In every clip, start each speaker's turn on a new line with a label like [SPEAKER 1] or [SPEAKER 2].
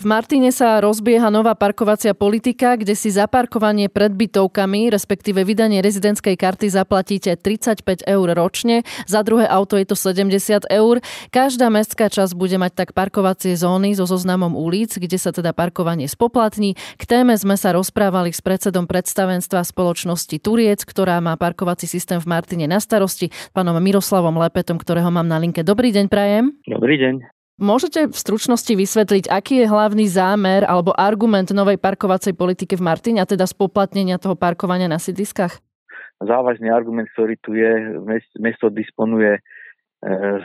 [SPEAKER 1] V Martine sa rozbieha nová parkovacia politika, kde si za parkovanie pred bytovkami, respektíve vydanie rezidentskej karty zaplatíte 35 eur ročne, za druhé auto je to 70 eur. Každá mestská časť bude mať tak parkovacie zóny so zoznamom ulic, kde sa teda parkovanie spoplatní. K téme sme sa rozprávali s predsedom predstavenstva spoločnosti Turiec, ktorá má parkovací systém v Martine na starosti, pánom Miroslavom Lepetom, ktorého mám na linke. Dobrý deň, Prajem.
[SPEAKER 2] Dobrý deň.
[SPEAKER 1] Môžete v stručnosti vysvetliť, aký je hlavný zámer alebo argument novej parkovacej politiky v Martine, a teda spoplatnenia toho parkovania na sídliskách?
[SPEAKER 2] Závažný argument, ktorý tu je, mesto disponuje e,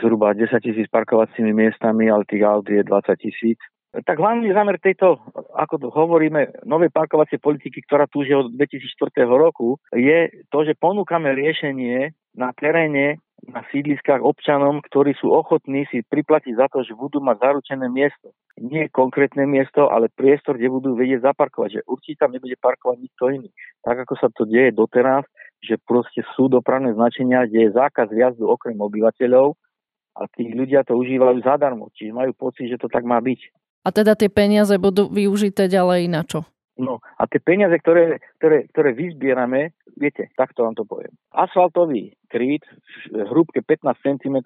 [SPEAKER 2] zhruba 10 tisíc parkovacími miestami, ale tých aut je 20 tisíc. Tak hlavný zámer tejto, ako hovoríme, novej parkovacej politiky, ktorá tu už je od 2004 roku, je to, že ponúkame riešenie na teréne na sídliskách občanom, ktorí sú ochotní si priplatiť za to, že budú mať zaručené miesto. Nie konkrétne miesto, ale priestor, kde budú vedieť zaparkovať. Že určite tam nebude parkovať nikto iný. Tak ako sa to deje doteraz, že proste sú dopravné značenia, kde je zákaz viazdu okrem obyvateľov a tí ľudia to užívajú zadarmo. Čiže majú pocit, že to tak má byť.
[SPEAKER 1] A teda tie peniaze budú využité ďalej na čo?
[SPEAKER 2] No a tie peniaze, ktoré, ktoré, ktoré vyzbierame, viete, takto vám to poviem. Asfaltový kryt v hrúbke 15 cm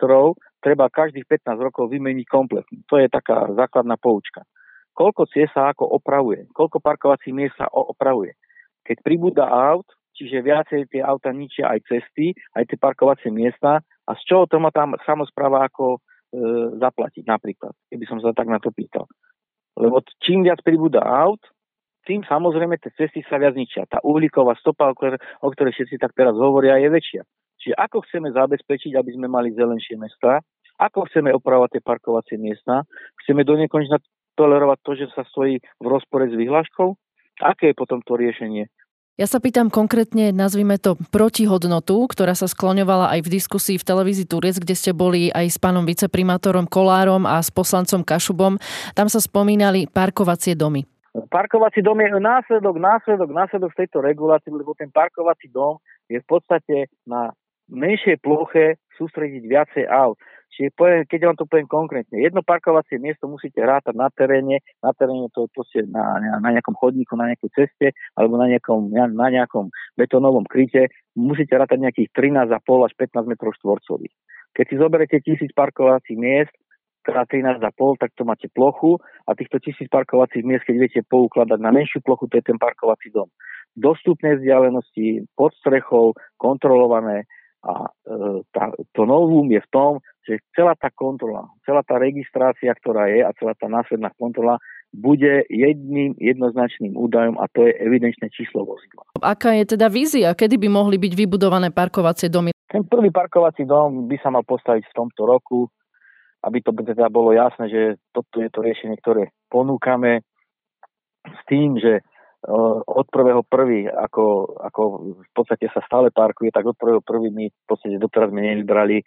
[SPEAKER 2] treba každých 15 rokov vymeniť komplet. To je taká základná poučka. Koľko ciest sa ako opravuje, koľko parkovacích miest sa opravuje. Keď pribúda aut, čiže viacej tie auta ničia aj cesty, aj tie parkovacie miesta a z čoho to má tam samozpráva ako e, zaplatiť napríklad, keby som sa tak na to pýtal. Lebo čím viac pribúda aut, tým samozrejme tie cesty sa viac ničia. Tá uhlíková stopa, o ktorej všetci tak teraz hovoria, je väčšia. Čiže ako chceme zabezpečiť, aby sme mali zelenšie mesta, ako chceme opravovať tie parkovacie miesta, chceme do nekonečna tolerovať to, že sa stojí v rozpore s vyhláškou? Aké je potom to riešenie?
[SPEAKER 1] Ja sa pýtam konkrétne, nazvime to protihodnotu, ktorá sa skloňovala aj v diskusii v televízii Turec, kde ste boli aj s pánom viceprimátorom Kolárom a s poslancom Kašubom. Tam sa spomínali parkovacie domy.
[SPEAKER 2] Parkovací dom je následok, následok, následok tejto regulácie, lebo ten parkovací dom je v podstate na menšej ploche sústrediť viacej aut. Čiže poviem, keď vám to poviem konkrétne, jedno parkovacie miesto musíte rátať na teréne, na teréne to proste na, na, nejakom chodníku, na nejakej ceste alebo na nejakom, na nejakom betonovom kryte, musíte rátať nejakých 13,5 až 15 metrov štvorcových. Keď si zoberete tisíc parkovacích miest, krát 13,5, tak to máte plochu a týchto tisíc parkovacích miest, keď viete poukladať na menšiu plochu, to je ten parkovací dom. Dostupné vzdialenosti, pod strechou, kontrolované a e, tá, to novum je v tom, že celá tá kontrola, celá tá registrácia, ktorá je a celá tá následná kontrola bude jedným jednoznačným údajom a to je evidenčné číslo vozidla.
[SPEAKER 1] Aká je teda vízia? Kedy by mohli byť vybudované parkovacie domy?
[SPEAKER 2] Ten prvý parkovací dom by sa mal postaviť v tomto roku aby to teda bolo jasné, že toto je to riešenie, ktoré ponúkame s tým, že e, od prvého prvý, ako, ako v podstate sa stále parkuje, tak od prvého prvý my v podstate doteraz sme nevybrali e,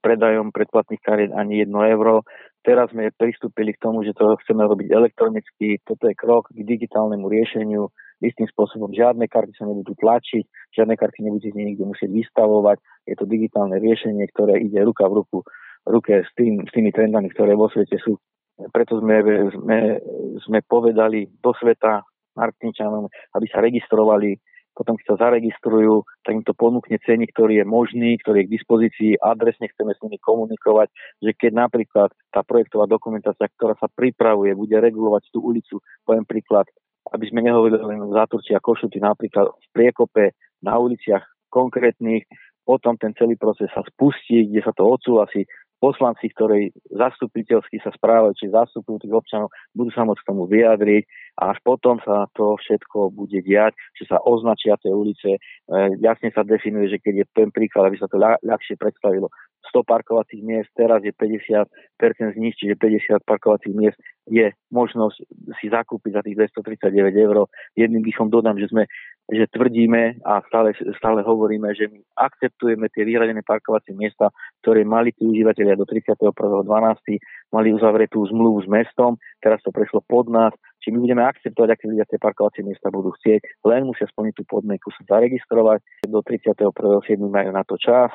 [SPEAKER 2] predajom predplatných kariet ani 1 euro. Teraz sme pristúpili k tomu, že to chceme robiť elektronicky. Toto je krok k digitálnemu riešeniu. Istým spôsobom žiadne karty sa nebudú tlačiť, žiadne karty nebudete niekde musieť vystavovať. Je to digitálne riešenie, ktoré ide ruka v ruku ruke s, tým, s tými trendami, ktoré vo svete sú. Preto sme, sme, sme povedali do sveta Martinčanom, aby sa registrovali, potom keď sa zaregistrujú, tak im to ponúkne ceny, ktorý je možný, ktorý je k dispozícii, adresne chceme s nimi komunikovať, že keď napríklad tá projektová dokumentácia, ktorá sa pripravuje, bude regulovať tú ulicu, poviem príklad, aby sme nehovorili len Záturči a Košuty, napríklad v priekope na uliciach konkrétnych, potom ten celý proces sa spustí, kde sa to odsúhlasí, poslanci, ktorí zastupiteľsky sa správajú, či zastupujú tých občanov, budú sa môcť k tomu vyjadriť a až potom sa to všetko bude diať, že sa označia tie ulice, e, jasne sa definuje, že keď je ten príklad, aby sa to ľa, ľahšie predstavilo, 100 parkovacích miest, teraz je 50% z nich, čiže 50 parkovacích miest je možnosť si zakúpiť za tých 239 eur. Jedným dýchom dodám, že sme že tvrdíme a stále, stále hovoríme, že my akceptujeme tie vyhradené parkovacie miesta, ktoré mali tí užívateľia do 31.12. mali uzavretú zmluvu s mestom, teraz to prešlo pod nás, či my budeme akceptovať, aké ľudia tie parkovacie miesta budú chcieť, len musia splniť tú podmienku sa zaregistrovať, do 31.7. majú na to čas,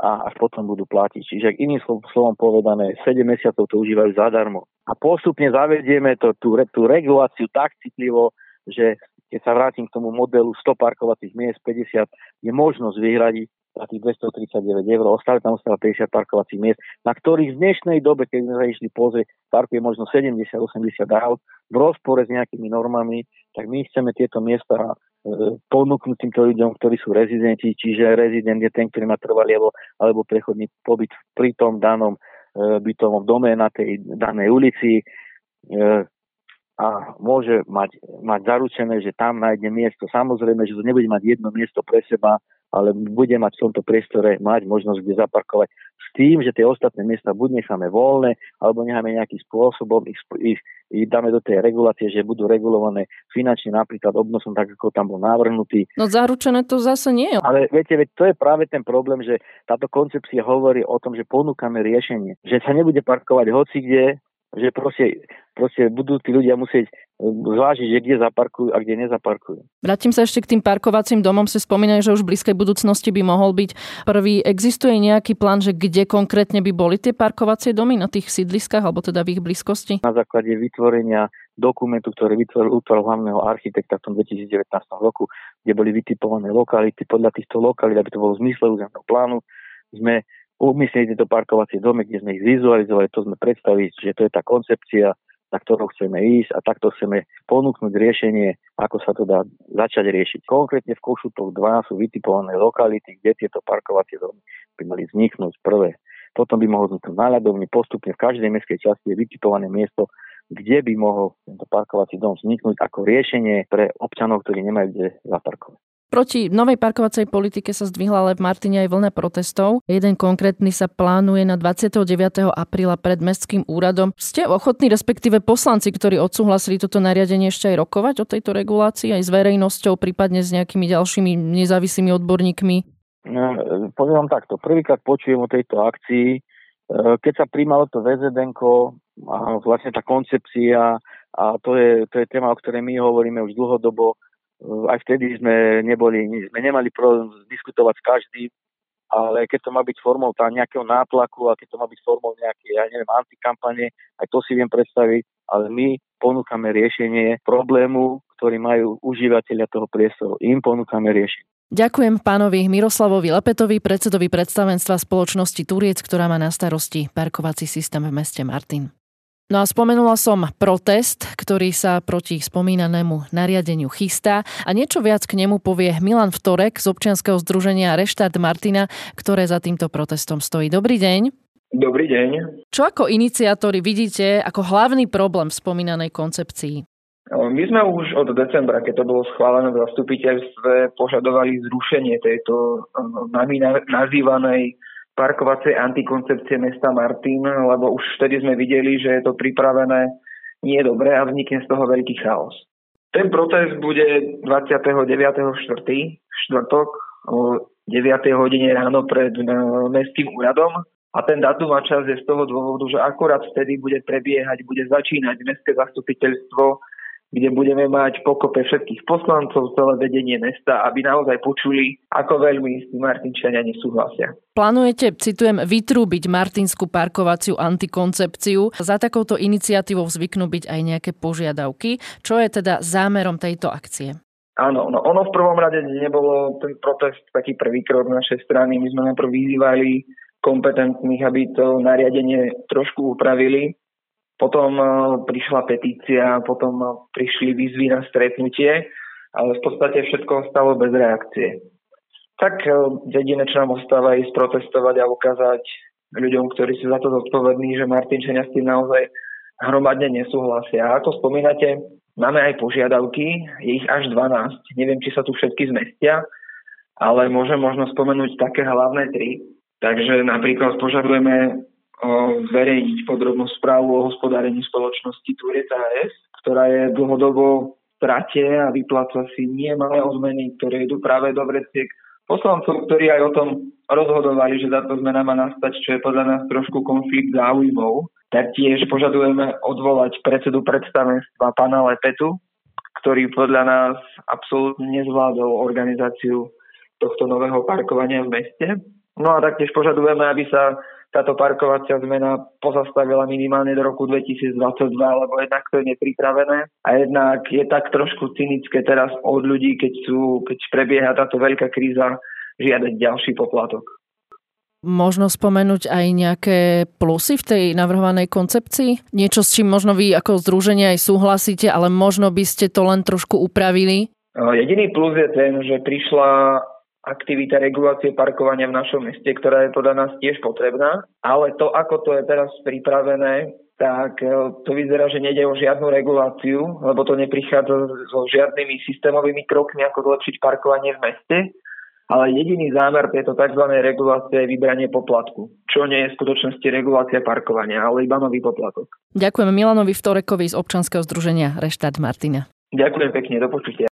[SPEAKER 2] a až potom budú platiť. Čiže iným slovom povedané, 7 mesiacov to užívajú zadarmo. a postupne zavedieme to, tú, tú reguláciu tak citlivo, že keď sa vrátim k tomu modelu 100 parkovacích miest, 50 je možnosť vyhradiť za tých 239 eur, ostali tam ostáva 50 parkovacích miest, na ktorých v dnešnej dobe, keď sme sa išli pozrieť, parkuje možno 70-80 aut v rozpore s nejakými normami, tak my chceme tieto miesta e, ponúknuť týmto ľuďom, ktorí sú rezidenti, čiže rezident je ten, ktorý má trvalý alebo, alebo prechodný pobyt pri tom danom e, bytovom dome na tej danej ulici. E, a môže mať, mať zaručené, že tam nájde miesto. Samozrejme, že to nebude mať jedno miesto pre seba, ale bude mať v tomto priestore mať možnosť kde zaparkovať s tým, že tie ostatné miesta buď necháme voľné, alebo necháme nejakým spôsobom ich, ich, ich dáme do tej regulácie, že budú regulované finančne napríklad obnosom, tak ako tam bol navrhnutý.
[SPEAKER 1] No zaručené to zase nie je.
[SPEAKER 2] Ale viete, veď to je práve ten problém, že táto koncepcia hovorí o tom, že ponúkame riešenie. Že sa nebude parkovať hoci kde, že proste, proste budú tí ľudia musieť zvážiť, že kde zaparkujú a kde nezaparkujú.
[SPEAKER 1] Vrátim sa ešte k tým parkovacím domom. Si spomínajú, že už v blízkej budúcnosti by mohol byť prvý. Existuje nejaký plán, že kde konkrétne by boli tie parkovacie domy na tých sídliskách alebo teda v ich blízkosti?
[SPEAKER 2] Na základe vytvorenia dokumentu, ktorý vytvoril útvar hlavného architekta v tom 2019 roku, kde boli vytipované lokality. Podľa týchto lokalít, aby to bolo v zmysle územného plánu, sme umysleli tieto parkovacie domy, kde sme ich vizualizovali, to sme predstavili, že to je tá koncepcia, na ktorou chceme ísť a takto chceme ponúknuť riešenie, ako sa to dá začať riešiť. Konkrétne v Košutov 2 sú vytipované lokality, kde tieto parkovacie domy by mali vzniknúť prvé. Potom by mohol vzniknúť náľadovný postupne v každej mestskej časti je vytipované miesto, kde by mohol tento parkovací dom vzniknúť ako riešenie pre občanov, ktorí nemajú kde zaparkovať.
[SPEAKER 1] Proti novej parkovacej politike sa zdvihla ale v Martine aj vlna protestov. Jeden konkrétny sa plánuje na 29. apríla pred Mestským úradom. Ste ochotní, respektíve poslanci, ktorí odsúhlasili toto nariadenie ešte aj rokovať o tejto regulácii aj s verejnosťou, prípadne s nejakými ďalšími nezávislými odborníkmi?
[SPEAKER 2] No, poviem takto. Prvýkrát počujem o tejto akcii. E, keď sa príjmalo to VZDN, a vlastne tá koncepcia, a to je, to je téma, o ktorej my hovoríme už dlhodobo, aj vtedy sme neboli, sme nemali problém diskutovať s každým, ale keď to má byť formou tá nejakého nátlaku a keď to má byť formou nejakej, ja neviem, antikampane, aj to si viem predstaviť, ale my ponúkame riešenie problému, ktorý majú užívateľia toho priestoru. Im ponúkame riešenie.
[SPEAKER 1] Ďakujem pánovi Miroslavovi Lepetovi, predsedovi predstavenstva spoločnosti Turiec, ktorá má na starosti parkovací systém v meste Martin. No a spomenula som protest, ktorý sa proti spomínanému nariadeniu chystá a niečo viac k nemu povie Milan Vtorek z občianskeho združenia Reštart Martina, ktoré za týmto protestom stojí. Dobrý deň.
[SPEAKER 3] Dobrý deň.
[SPEAKER 1] Čo ako iniciátori vidíte ako hlavný problém v spomínanej koncepcii?
[SPEAKER 3] My sme už od decembra, keď to bolo schválené v zastupiteľstve, požadovali zrušenie tejto nami nazývanej parkovacej antikoncepcie mesta Martin, lebo už vtedy sme videli, že je to pripravené nie dobre a vznikne z toho veľký chaos. Ten protest bude 29.4. štvrtok o 9. hodine ráno pred e, mestským úradom a ten datum a čas je z toho dôvodu, že akorát vtedy bude prebiehať, bude začínať mestské zastupiteľstvo kde budeme mať pokope všetkých poslancov, celé vedenie mesta, aby naozaj počuli, ako veľmi s tým Martinčania nesúhlasia.
[SPEAKER 1] Plánujete, citujem, vytrúbiť Martinskú parkovaciu antikoncepciu. Za takouto iniciatívou zvyknú byť aj nejaké požiadavky. Čo je teda zámerom tejto akcie?
[SPEAKER 3] Áno, no ono v prvom rade nebolo ten protest taký prvý krok našej strany. My sme najprv vyzývali kompetentných, aby to nariadenie trošku upravili potom e, prišla petícia, potom e, prišli výzvy na stretnutie, ale v podstate všetko ostalo bez reakcie. Tak jediné, čo nám ostáva, je protestovať a ukázať ľuďom, ktorí sú za to zodpovední, že Martinčania s tým naozaj hromadne nesúhlasia. A ako spomínate, máme aj požiadavky, je ich až 12. Neviem, či sa tu všetky zmestia, ale môžem možno spomenúť také hlavné tri. Takže napríklad požadujeme zverejniť podrobnú správu o hospodárení spoločnosti Turec AS, ktorá je dlhodobo trate a vypláca si nie malé odmeny, ktoré idú práve do vreciek poslancov, ktorí aj o tom rozhodovali, že táto zmena má nastať, čo je podľa nás trošku konflikt záujmov. Taktiež požadujeme odvolať predsedu predstavenstva pana Lepetu, ktorý podľa nás absolútne nezvládol organizáciu tohto nového parkovania v meste. No a taktiež požadujeme, aby sa táto parkovacia zmena pozastavila minimálne do roku 2022, lebo jednak to je nepripravené a jednak je tak trošku cynické teraz od ľudí, keď, sú, keď prebieha táto veľká kríza, žiadať ďalší poplatok.
[SPEAKER 1] Možno spomenúť aj nejaké plusy v tej navrhovanej koncepcii? Niečo, s čím možno vy ako združenie aj súhlasíte, ale možno by ste to len trošku upravili?
[SPEAKER 3] Jediný plus je ten, že prišla aktivita regulácie parkovania v našom meste, ktorá je podľa nás tiež potrebná, ale to, ako to je teraz pripravené, tak e, to vyzerá, že nejde o žiadnu reguláciu, lebo to neprichádza so žiadnymi systémovými krokmi, ako zlepšiť parkovanie v meste, ale jediný zámer tejto tzv. regulácie je vybranie poplatku, čo nie je v skutočnosti regulácia parkovania, ale iba nový poplatok.
[SPEAKER 1] Ďakujeme Milanovi Vtorekovi z občanského združenia Reštát Martina.
[SPEAKER 3] Ďakujem pekne, do počutia.